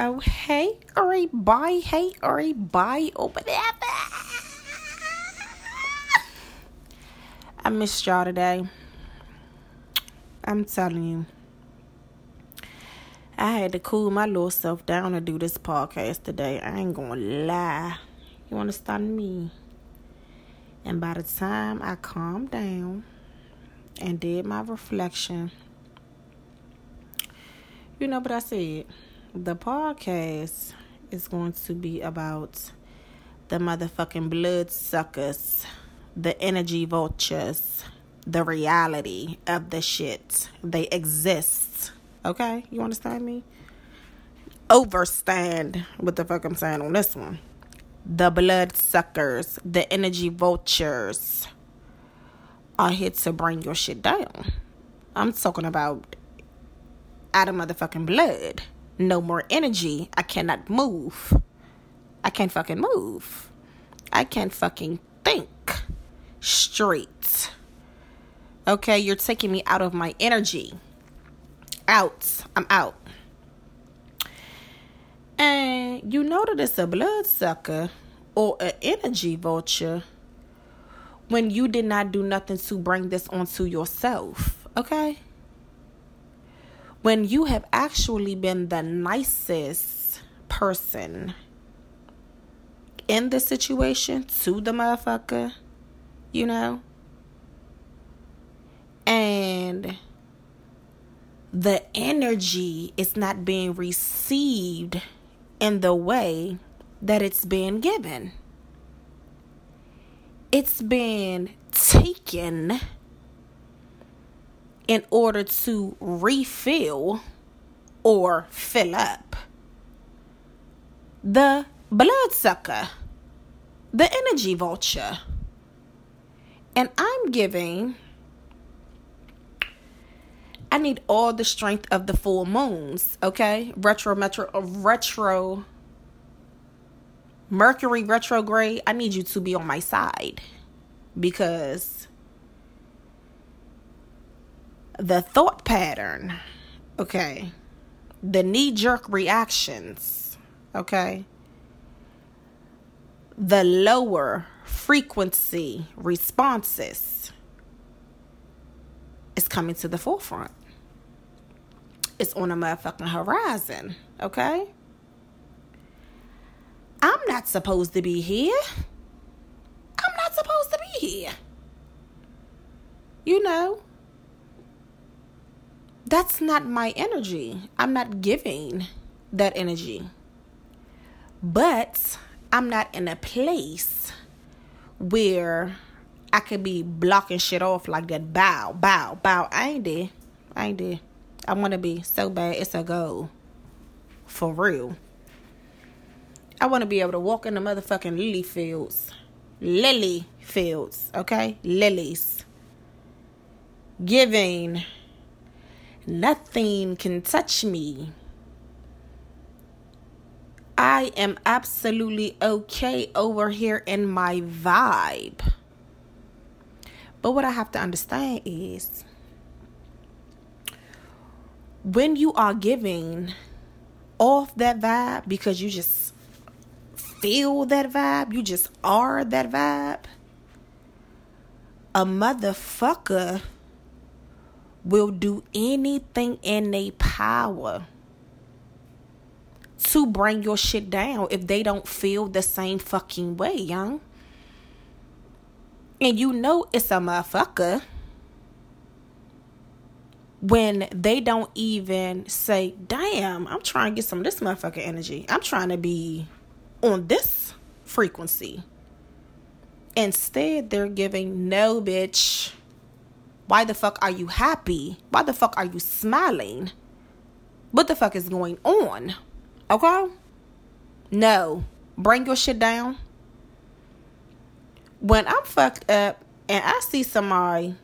Oh, hey, everybody, hey, everybody, open up. I missed y'all today. I'm telling you. I had to cool my little self down to do this podcast today. I ain't gonna lie. You understand me? And by the time I calmed down and did my reflection, you know what I said? The podcast is going to be about the motherfucking blood suckers, the energy vultures, the reality of the shit. They exist. Okay? You understand me? Overstand what the fuck I'm saying on this one. The blood suckers, the energy vultures are here to bring your shit down. I'm talking about out of motherfucking blood no more energy. I cannot move. I can't fucking move. I can't fucking think straight. Okay, you're taking me out of my energy. Out. I'm out. And you know that it's a bloodsucker or an energy vulture when you did not do nothing to bring this onto yourself. Okay? When you have actually been the nicest person in the situation to the motherfucker, you know? And the energy is not being received in the way that it's being given. It's been taken in order to refill or fill up the bloodsucker, the energy vulture. And I'm giving, I need all the strength of the full moons, okay? Retro, metro, uh, retro, Mercury retrograde. I need you to be on my side because the thought pattern, okay, the knee jerk reactions, okay, the lower frequency responses is coming to the forefront. It's on a motherfucking horizon, okay? I'm not supposed to be here. I'm not supposed to be here. You know, that's not my energy. I'm not giving that energy. But I'm not in a place where I could be blocking shit off like that. Bow, bow, bow. I ain't there. I ain't there. I want to be so bad. It's a goal. For real. I want to be able to walk in the motherfucking lily fields. Lily fields, okay? Lilies. Giving Nothing can touch me. I am absolutely okay over here in my vibe. But what I have to understand is when you are giving off that vibe because you just feel that vibe, you just are that vibe, a motherfucker will do anything in their power to bring your shit down if they don't feel the same fucking way, young. And you know it's a motherfucker when they don't even say, damn, I'm trying to get some of this motherfucker energy. I'm trying to be on this frequency. Instead, they're giving no bitch. Why the fuck are you happy? Why the fuck are you smiling? What the fuck is going on? Okay? No. Bring your shit down. When I'm fucked up and I see somebody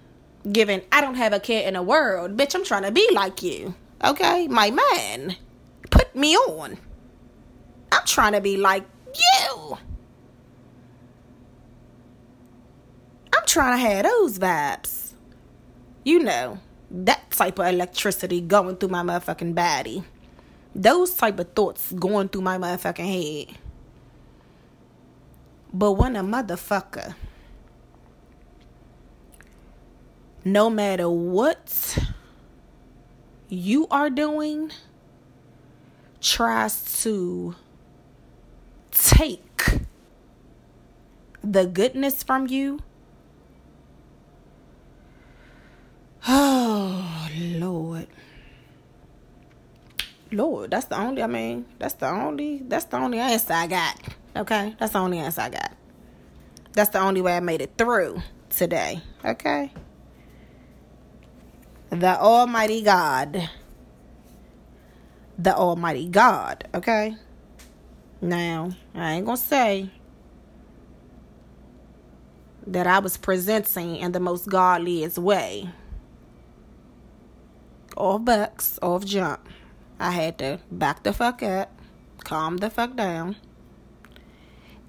giving, I don't have a care in the world, bitch, I'm trying to be like you. Okay? My man. Put me on. I'm trying to be like you. I'm trying to have those vibes you know, that type of electricity going through my motherfucking body. Those type of thoughts going through my motherfucking head. But when a motherfucker, no matter what you are doing, tries to take the goodness from you. Oh, Lord. Lord, that's the only, I mean, that's the only, that's the only answer I got. Okay? That's the only answer I got. That's the only way I made it through today. Okay? The Almighty God. The Almighty God. Okay? Now, I ain't gonna say that I was presenting in the most godliest way. All bucks, off jump. I had to back the fuck up, calm the fuck down,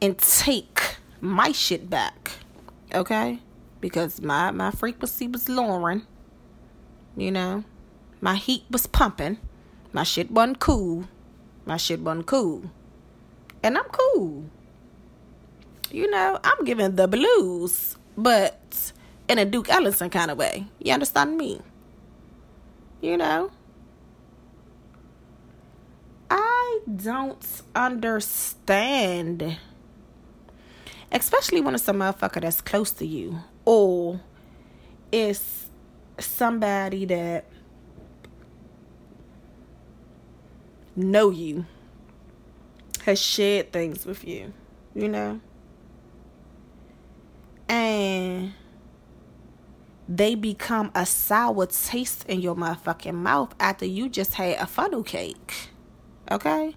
and take my shit back. Okay? Because my, my frequency was lowering. You know? My heat was pumping. My shit wasn't cool. My shit wasn't cool. And I'm cool. You know, I'm giving the blues, but in a Duke Ellington kind of way. You understand me? You know? I don't understand. Especially when it's a motherfucker that's close to you. Or it's somebody that know you. Has shared things with you. You know? And they become a sour taste in your motherfucking mouth after you just had a funnel cake. Okay?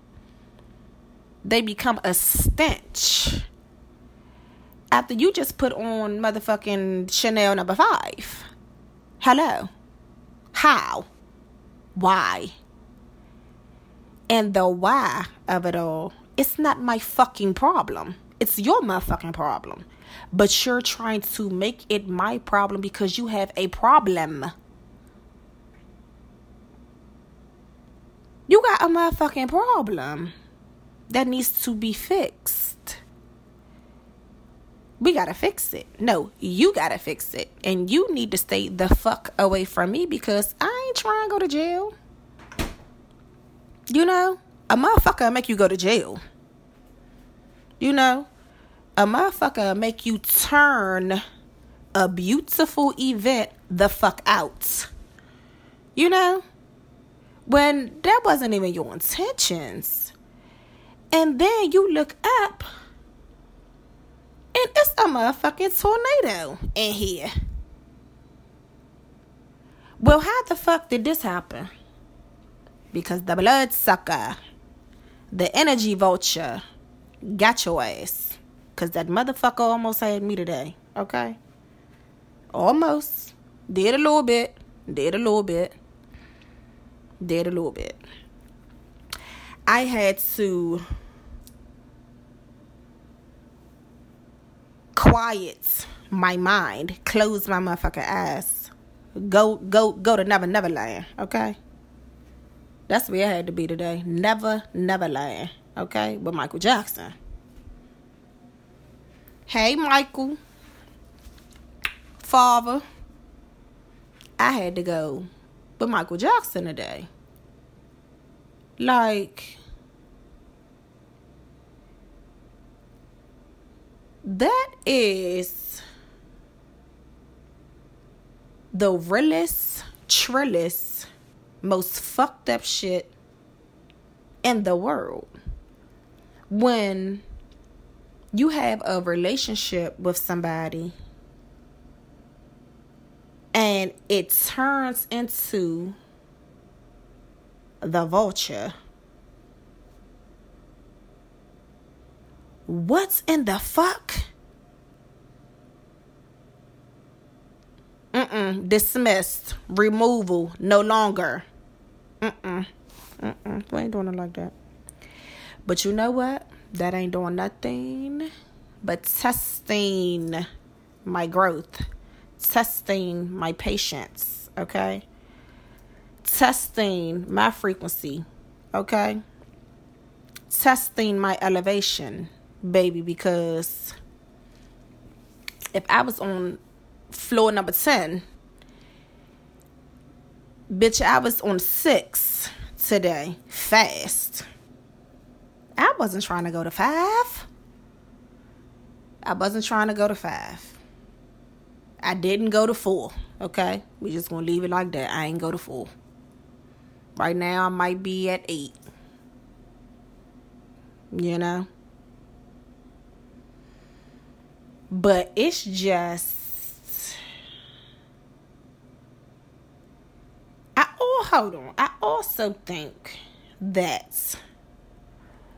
They become a stench after you just put on motherfucking Chanel number five. Hello? How? Why? And the why of it all, it's not my fucking problem. It's your motherfucking problem. But you're trying to make it my problem because you have a problem. You got a motherfucking problem that needs to be fixed. We gotta fix it. No, you gotta fix it. And you need to stay the fuck away from me because I ain't trying to go to jail. You know, a motherfucker make you go to jail. You know, a motherfucker make you turn a beautiful event the fuck out. You know? When that wasn't even your intentions. And then you look up and it's a motherfucking tornado in here. Well, how the fuck did this happen? Because the blood sucker, the energy vulture, got your ass. Because that motherfucker almost had me today. Okay? Almost. Did a little bit. Did a little bit. Did a little bit. I had to quiet my mind, close my motherfucker ass, go go go to Never Never Land, okay? That's where I had to be today. Never Never Land, okay? With Michael Jackson. Hey, Michael. Father. I had to go with Michael Jackson today. Like, that is the realest, trillest, most fucked up shit in the world. When you have a relationship with somebody and it turns into the vulture. What's in the fuck? Mm-mm. Dismissed. Removal. No longer. Mm-mm. Mm-mm. We ain't doing it like that. But you know what? that ain't doing nothing but testing my growth, testing my patience, okay? Testing my frequency Okay? Testing my elevation, baby, because if I was on floor number 10, bitch, I was on six today, fast. I wasn't trying to go to five. I wasn't trying to go to five. I didn't go to four. Okay, we just gonna leave it like that. I ain't go to four. Right now, I might be at eight. You know? But it's just. I oh hold on. I also think that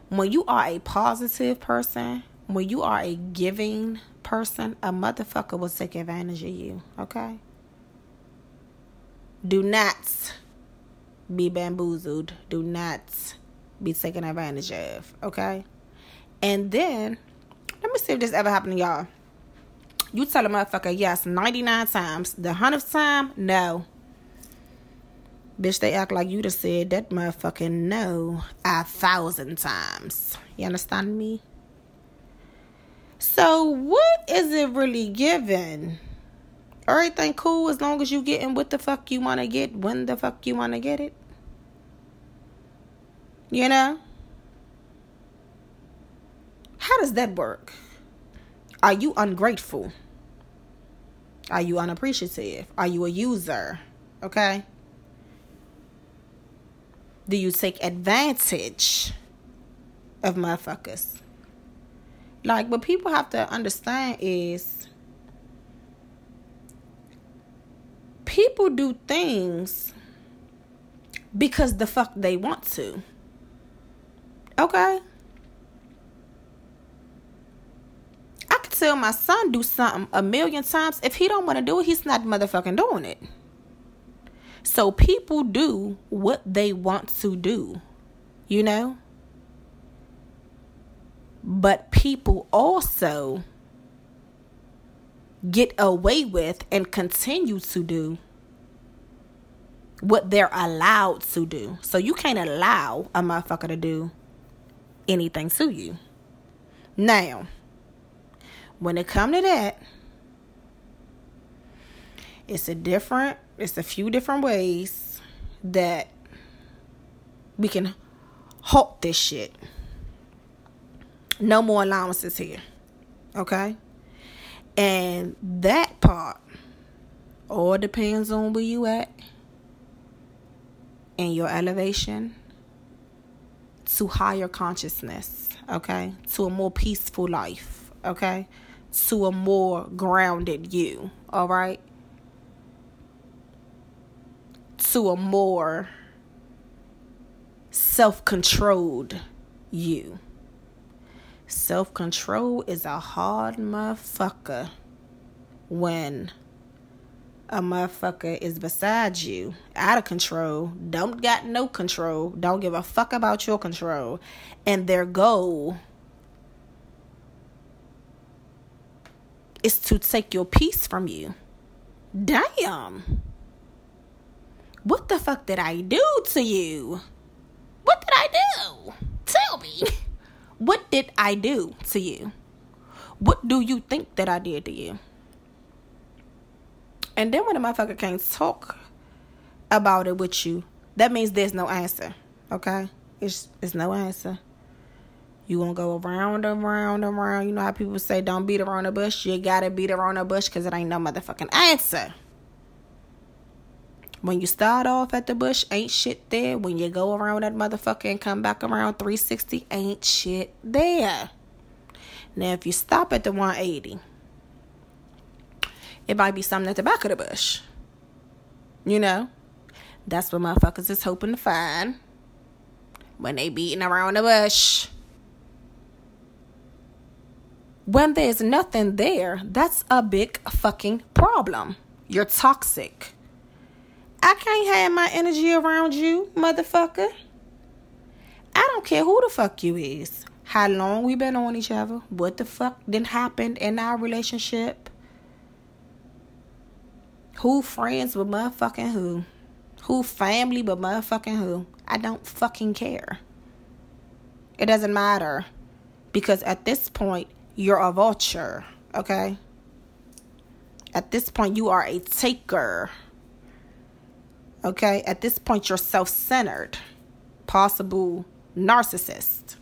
when you are a positive person, when you are a giving person, a motherfucker will take advantage of you. Okay? Do not be bamboozled. Do not be taken advantage of. Okay? And then, let me see if this ever happened to y'all. You tell a motherfucker yes 99 times. The hundredth time, no. Bitch, they act like you just said that motherfucking no a thousand times. You understand me? So, what is it really giving? Everything cool as long as you getting what the fuck you want to get when the fuck you want to get it. You know? How does that work? Are you ungrateful? Are you unappreciative? Are you a user? Okay? Do you take advantage of motherfuckers? Like, what people have to understand is people do things because the fuck they want to. Okay? I could tell my son do something a million times. If he don't want to do it, he's not motherfucking doing it. So people do what they want to do. You know? But people also get away with and continue to do what they're allowed to do. So you can't allow a motherfucker to do anything to you. Now, when it come to that, it's a different, it's a few different ways that we can halt this shit. No more allowances here. Okay? And that part all depends on where you at and your elevation to higher consciousness, okay? To a more peaceful life, okay? To a more grounded you, all right? To a more self controlled you. Self control is a hard motherfucker when a motherfucker is beside you, out of control, don't got no control, don't give a fuck about your control, and their goal is to take your peace from you. Damn. What the fuck did I do to you? What did I do? Tell me. What did I do to you? What do you think that I did to you? And then when a motherfucker can't talk about it with you, that means there's no answer. Okay? It's it's no answer. You gonna go around and around and around. You know how people say don't beat around the bush? You gotta beat around the bush because it ain't no motherfucking answer. When you start off at the bush, ain't shit there. When you go around that motherfucker and come back around 360, ain't shit there. Now, if you stop at the 180, it might be something at the back of the bush. You know? That's what motherfuckers is hoping to find when they beating around the bush. When there's nothing there, that's a big fucking problem. You're toxic. I can't have my energy around you, motherfucker. I don't care who the fuck you is. How long we been on each other. What the fuck didn't happen in our relationship. Who friends with motherfucking who. Who family but motherfucking who? I don't fucking care. It doesn't matter. Because at this point, you're a vulture, okay? At this point, you are a taker. Okay? At this point, you're self centered, possible narcissist.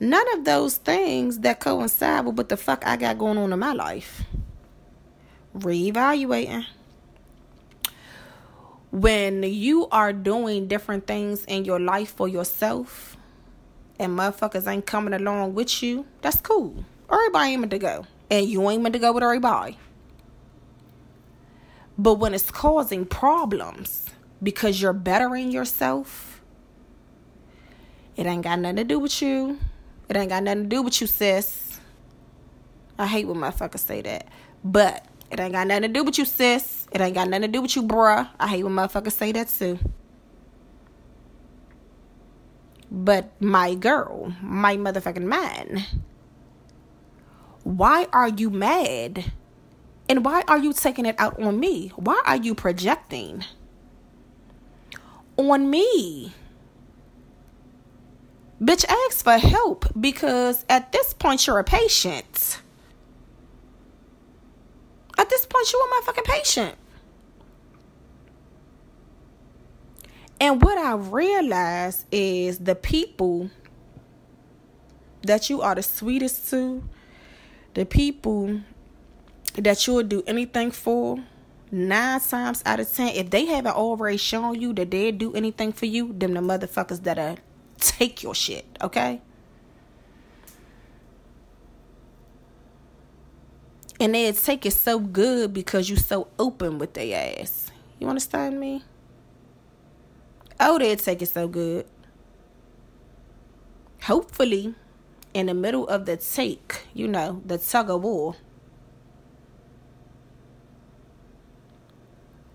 None of those things that coincide with what the fuck I got going on in my life. Reevaluating. When you are doing different things in your life for yourself and motherfuckers ain't coming along with you, that's cool. Everybody ain't meant to go. And you ain't meant to go with everybody. But when it's causing problems because you're bettering yourself, it ain't got nothing to do with you. It ain't got nothing to do with you, sis. I hate when motherfuckers say that. But it ain't got nothing to do with you, sis. It ain't got nothing to do with you, bruh. I hate when motherfuckers say that too. But my girl, my motherfucking man, why are you mad? And why are you taking it out on me? Why are you projecting on me? Bitch, ask for help because at this point you're a patient. At this point, you're my fucking patient. And what I realize is the people that you are the sweetest to, the people that you'll do anything for, nine times out of ten, if they haven't already shown you that they'd do anything for you, them the motherfuckers that'll take your shit, okay? And they'd take it so good because you so open with their ass. You understand me? Oh, they'd take it so good. Hopefully, in the middle of the take, you know, the tug of war,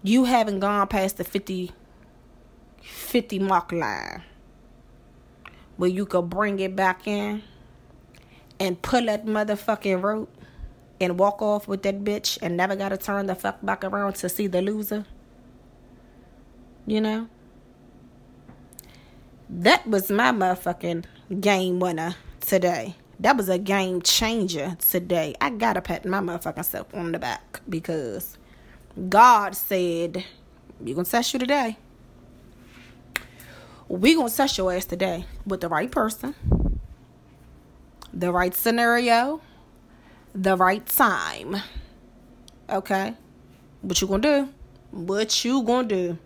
you haven't gone past the 50, 50 mark line where you could bring it back in and pull that motherfucking rope and walk off with that bitch and never got to turn the fuck back around to see the loser. You know? That was my motherfucking game winner today. That was a game changer today. I gotta pat my motherfucking self on the back because God said, You're gonna test you today. We're gonna test your ass today with the right person, the right scenario, the right time. Okay? What you gonna do? What you gonna do?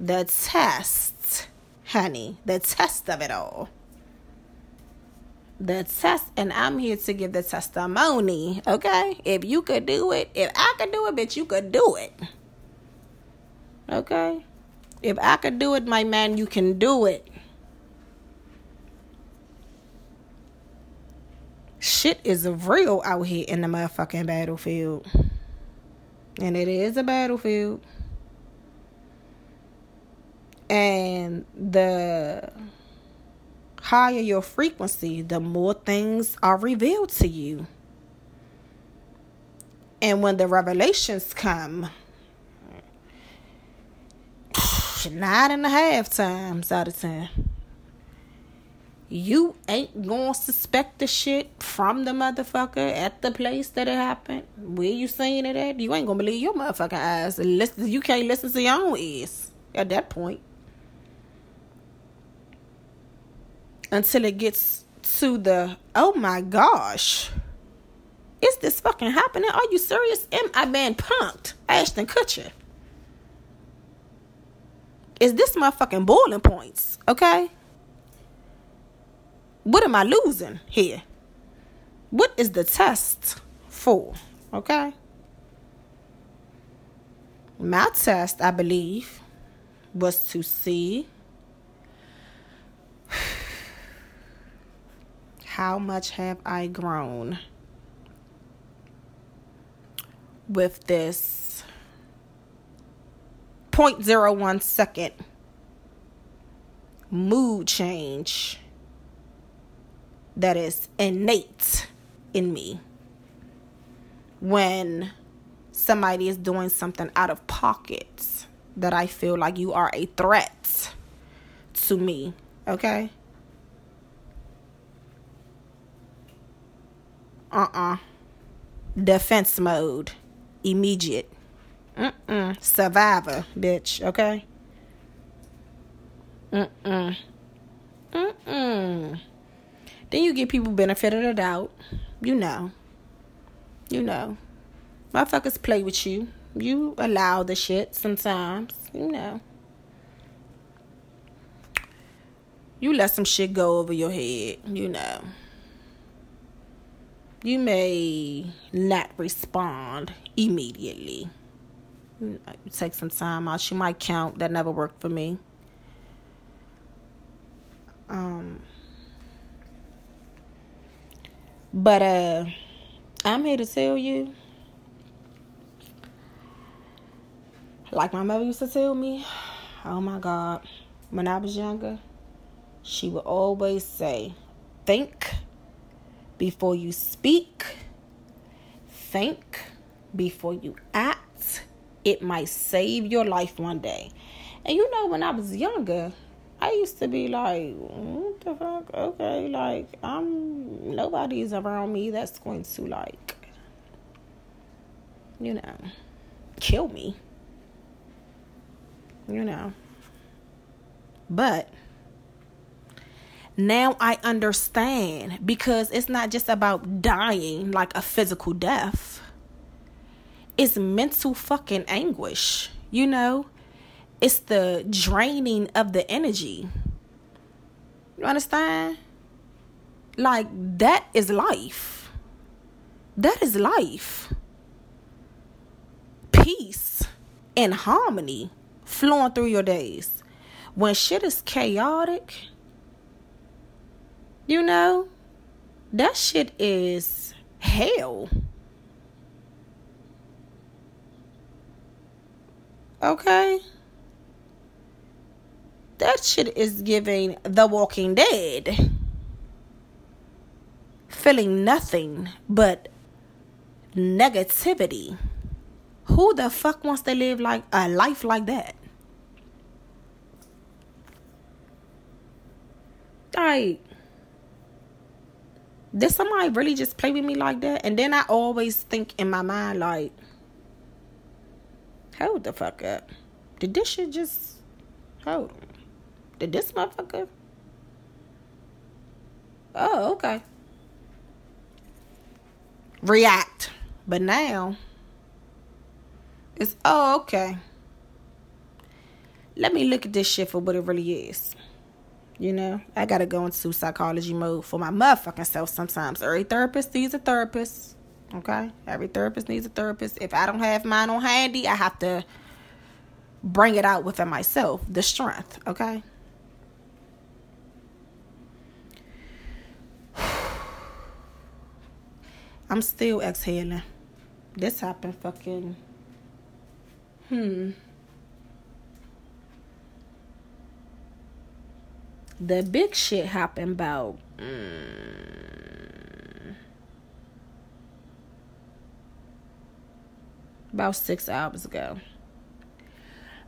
The test, honey. The test of it all. The test, and I'm here to give the testimony. Okay? If you could do it, if I could do it, bitch, you could do it. Okay? If I could do it, my man, you can do it. shit is real out here in the motherfucking battlefield. And it is a battlefield. And the higher your frequency, the more things are revealed to you. And when the revelations come, nine and a half times out of ten you ain't gonna suspect the shit from the motherfucker at the place that it happened. Where you seeing it at? You ain't gonna believe your motherfucking eyes. Listen, you can't listen to your own ears at that point. Until it gets to the oh my gosh. Is this fucking happening? Are you serious? Am I being punked? Ashton Kutcher. Is this my fucking boiling points? Okay? What am I losing here? What is the test for? Okay. My test, I believe, was to see how much have I grown with this 0.01 second mood change that is innate in me when somebody is doing something out of pocket that I feel like you are a threat to me, okay? Uh-uh. Defense mode. Immediate. Mm-mm. Survivor, bitch, okay? Mm-mm. Mm-mm. Then you give people benefit of the doubt. You know. You know. Motherfuckers play with you. You allow the shit sometimes. You know. You let some shit go over your head. You know. You may not respond immediately. Take some time out. She might count. That never worked for me. Um, but uh, I'm here to tell you, like my mother used to tell me, oh my God, when I was younger, she would always say, think before you speak, think before you act. It might save your life one day. And you know, when I was younger, I used to be like, what the fuck? Okay, like I'm nobody's around me that's going to like, you know, kill me. You know. But now I understand because it's not just about dying like a physical death. It's mental fucking anguish, you know? it's the draining of the energy. You understand? Like that is life. That is life. Peace and harmony flowing through your days. When shit is chaotic, you know, that shit is hell. Okay? That shit is giving The Walking Dead. Feeling nothing but negativity. Who the fuck wants to live like a life like that? Like, did somebody really just play with me like that? And then I always think in my mind, like, hold the fuck up. Did this shit just hold? Did this motherfucker? Oh, okay. React. But now it's oh okay. Let me look at this shit for what it really is. You know, I gotta go into psychology mode for my motherfucking self sometimes. Every therapist needs a therapist. Okay? Every therapist needs a therapist. If I don't have mine on handy, I have to bring it out within myself. The strength, okay? I'm still exhaling. This happened fucking. Hmm. The big shit happened about. Mm, about six hours ago.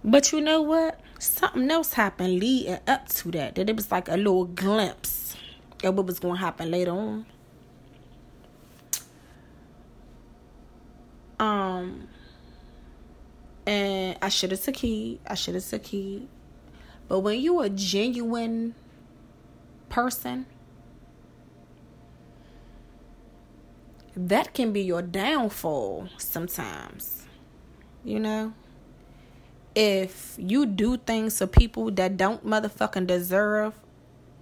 But you know what? Something else happened leading up to that. That it was like a little glimpse of what was going to happen later on. Um, and I should have took heed. I should have took heed. But when you a genuine person, that can be your downfall sometimes. You know? If you do things to people that don't motherfucking deserve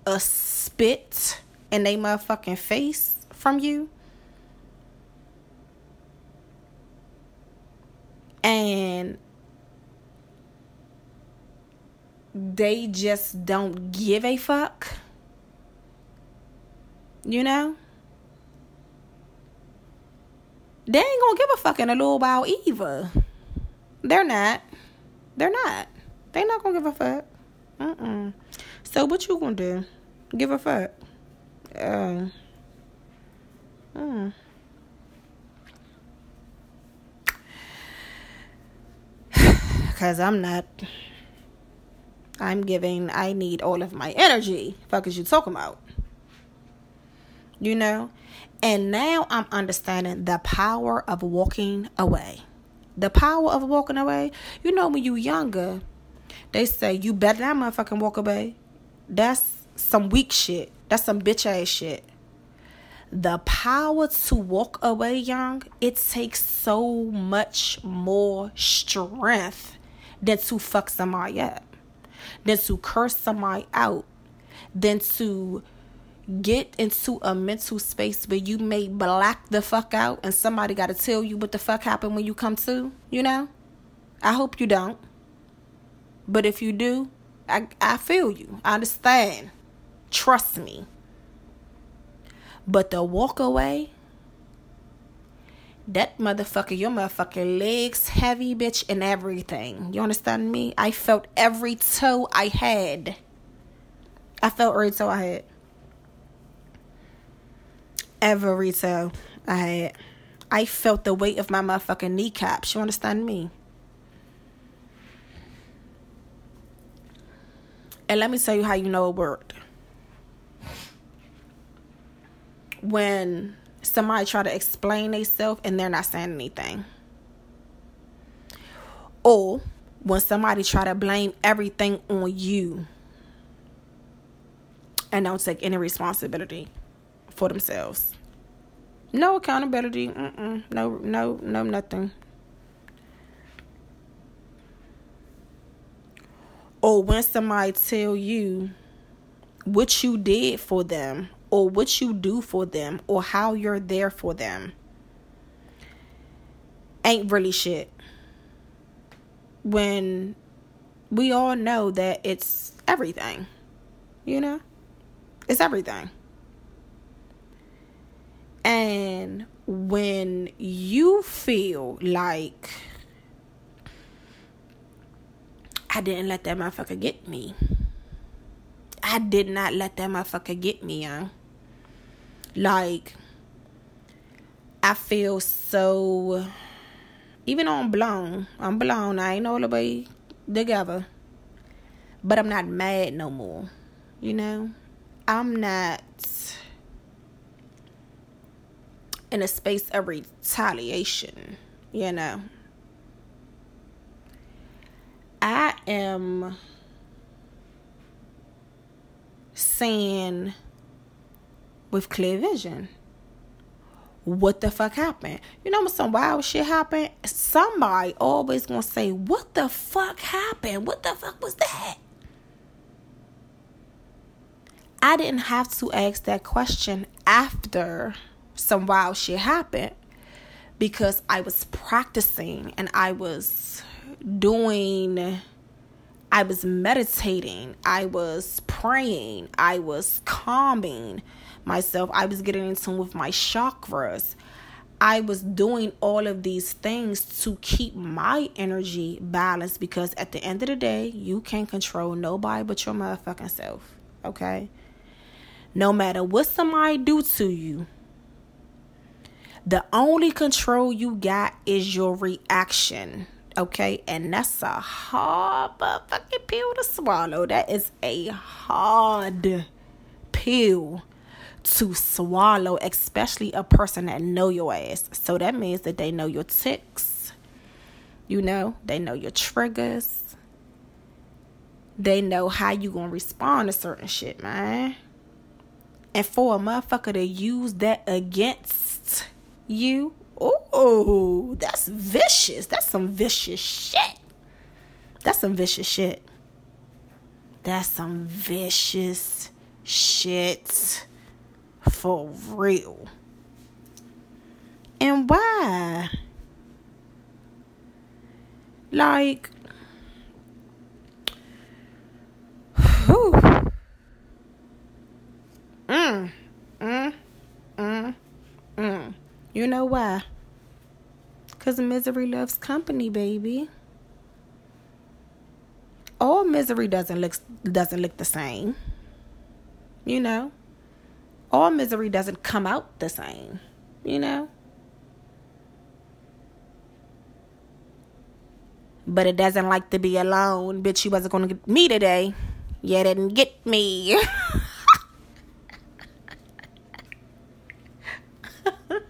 a spit in their motherfucking face from you, and they just don't give a fuck. You know? They ain't gonna give a fuck in a little while either. They're not. They're not. They not gonna give a fuck. Uh-uh. So what you gonna do? Give a fuck. Uh. Mm. Because I'm not. I'm giving, I need all of my energy. Fuck is you talking about? You know? And now I'm understanding the power of walking away. The power of walking away. You know, when you younger, they say you better not motherfucking walk away. That's some weak shit. That's some bitch ass shit. The power to walk away young, it takes so much more strength than to fuck somebody up, than to curse somebody out, than to get into a mental space where you may black the fuck out and somebody got to tell you what the fuck happened when you come to, you know? I hope you don't. But if you do, I, I feel you. I understand. Trust me. But the walk away, that motherfucker, your motherfucking legs heavy, bitch, and everything. You understand me? I felt every toe I had. I felt every toe I had ever retail I had. I felt the weight of my motherfucking kneecaps. You understand me? And let me tell you how you know it worked. When somebody try to explain themselves and they're not saying anything. Or when somebody try to blame everything on you and don't take any responsibility for themselves. No accountability. Mm-mm. No, no, no, nothing. Or when somebody tell you what you did for them, or what you do for them, or how you're there for them, ain't really shit. When we all know that it's everything, you know? It's everything. And when you feel like I didn't let that motherfucker get me. I did not let that motherfucker get me, young. Like, I feel so. Even on blown, I'm blown. I ain't all the way together. But I'm not mad no more. You know? I'm not in a space of retaliation, you know. I am saying with clear vision. What the fuck happened? You know when some wild shit happened? Somebody always gonna say, What the fuck happened? What the fuck was that? I didn't have to ask that question after some wild shit happened because I was practicing and I was doing I was meditating, I was praying, I was calming myself, I was getting in tune with my chakras. I was doing all of these things to keep my energy balanced because at the end of the day, you can't control nobody but your motherfucking self. Okay? No matter what somebody do to you, the only control you got is your reaction. Okay, and that's a hard fucking pill to swallow. That is a hard pill to swallow, especially a person that know your ass. So that means that they know your ticks. You know, they know your triggers. They know how you gonna respond to certain shit, man. And for a motherfucker to use that against you. Oh, that's vicious. That's some vicious shit. That's some vicious shit. That's some vicious shit for real. And why? Like, whew. Mm, mm, mm, mm. You know why? Because misery loves company, baby. All misery doesn't look doesn't look the same. You know? All misery doesn't come out the same. You know? but it doesn't like to be alone. Bitch, you wasn't gonna get me today. You didn't get me.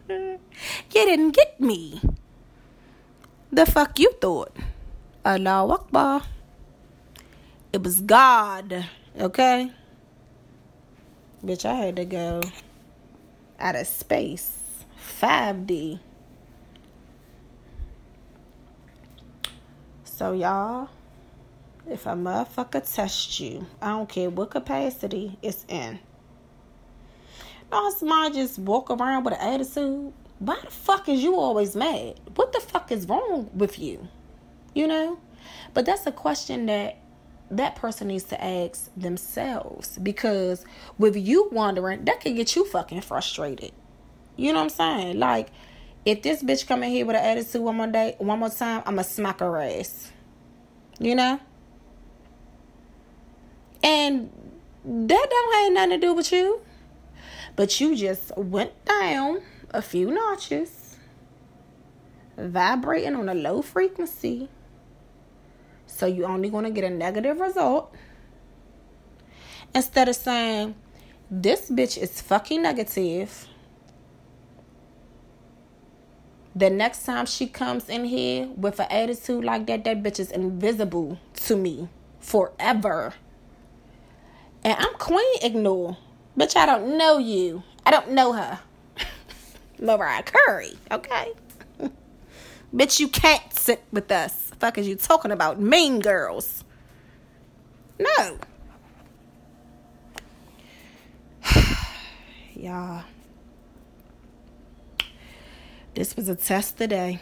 you didn't get me. The fuck you thought? Allah Akbar. It was God, okay? Bitch, I had to go out of space. 5D. So, y'all, if a motherfucker test you, I don't care what capacity it's in. No, somebody just walk around with an attitude. Why the fuck is you always mad? What the fuck is wrong with you? You know? But that's a question that that person needs to ask themselves because with you wondering, that could get you fucking frustrated. You know what I'm saying? Like, if this bitch come in here with an attitude one more day, one more time, I'ma smack her ass. You know? And that don't have nothing to do with you. But you just went down a few notches, vibrating on a low frequency. So you're only going to get a negative result. Instead of saying, this bitch is fucking negative. The next time she comes in here with an attitude like that, that bitch is invisible to me forever. And I'm queen ignore. Bitch, I don't know you. I don't know her. Mariah Carey, okay? Bitch, you can't sit with us. Fuck is you talking about? Mean girls. No. Y'all. This was a test today.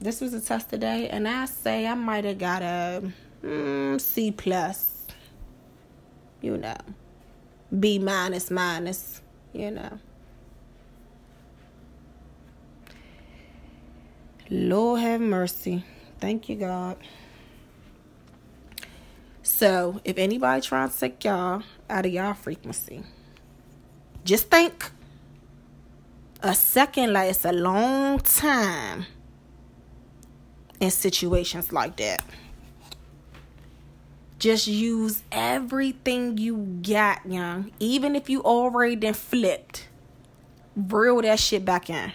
This was a test today, and I say I might have got a mm, C plus. You know, B minus minus. You know. Lord have mercy. Thank you, God. So, if anybody trying to take y'all out of y'all frequency, just think a second like it's a long time in situations like that. Just use everything you got, young. Even if you already then flipped, reel that shit back in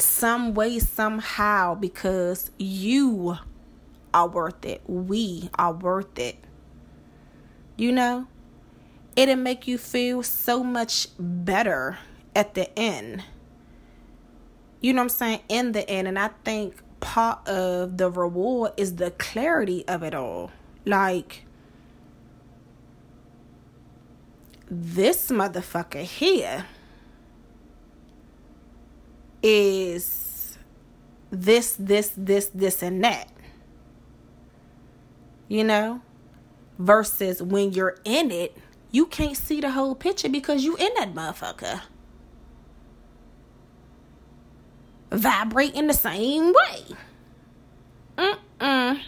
some way, somehow, because you are worth it. We are worth it. You know, it'll make you feel so much better at the end. You know what I'm saying? In the end. And I think part of the reward is the clarity of it all. Like, this motherfucker here is this, this, this, this, and that. You know? Versus when you're in it, you can't see the whole picture because you in that motherfucker. Vibrating the same way. Mm-mm.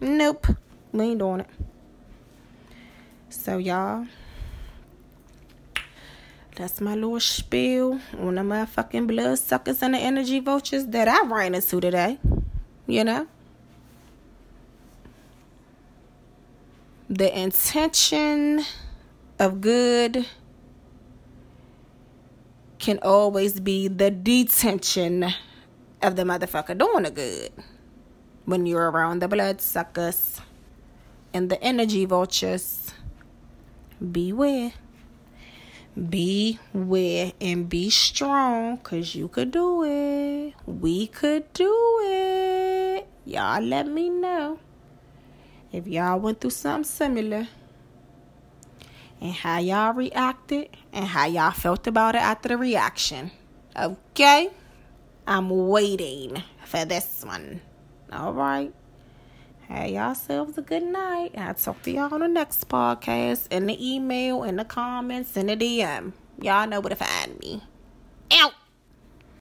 Nope. We ain't doing it. So y'all that's my little spiel on the motherfucking blood suckers and the energy vultures that I ran into today. You know? The intention of good can always be the detention of the motherfucker doing the good. When you're around the blood suckers and the energy vultures, beware. Beware and be strong because you could do it. We could do it. Y'all let me know if y'all went through something similar and how y'all reacted and how y'all felt about it after the reaction. Okay? I'm waiting for this one. All right. Have yourselves a good night. I'll talk to y'all on the next podcast, in the email, in the comments, in the DM. Y'all know where to find me. Out.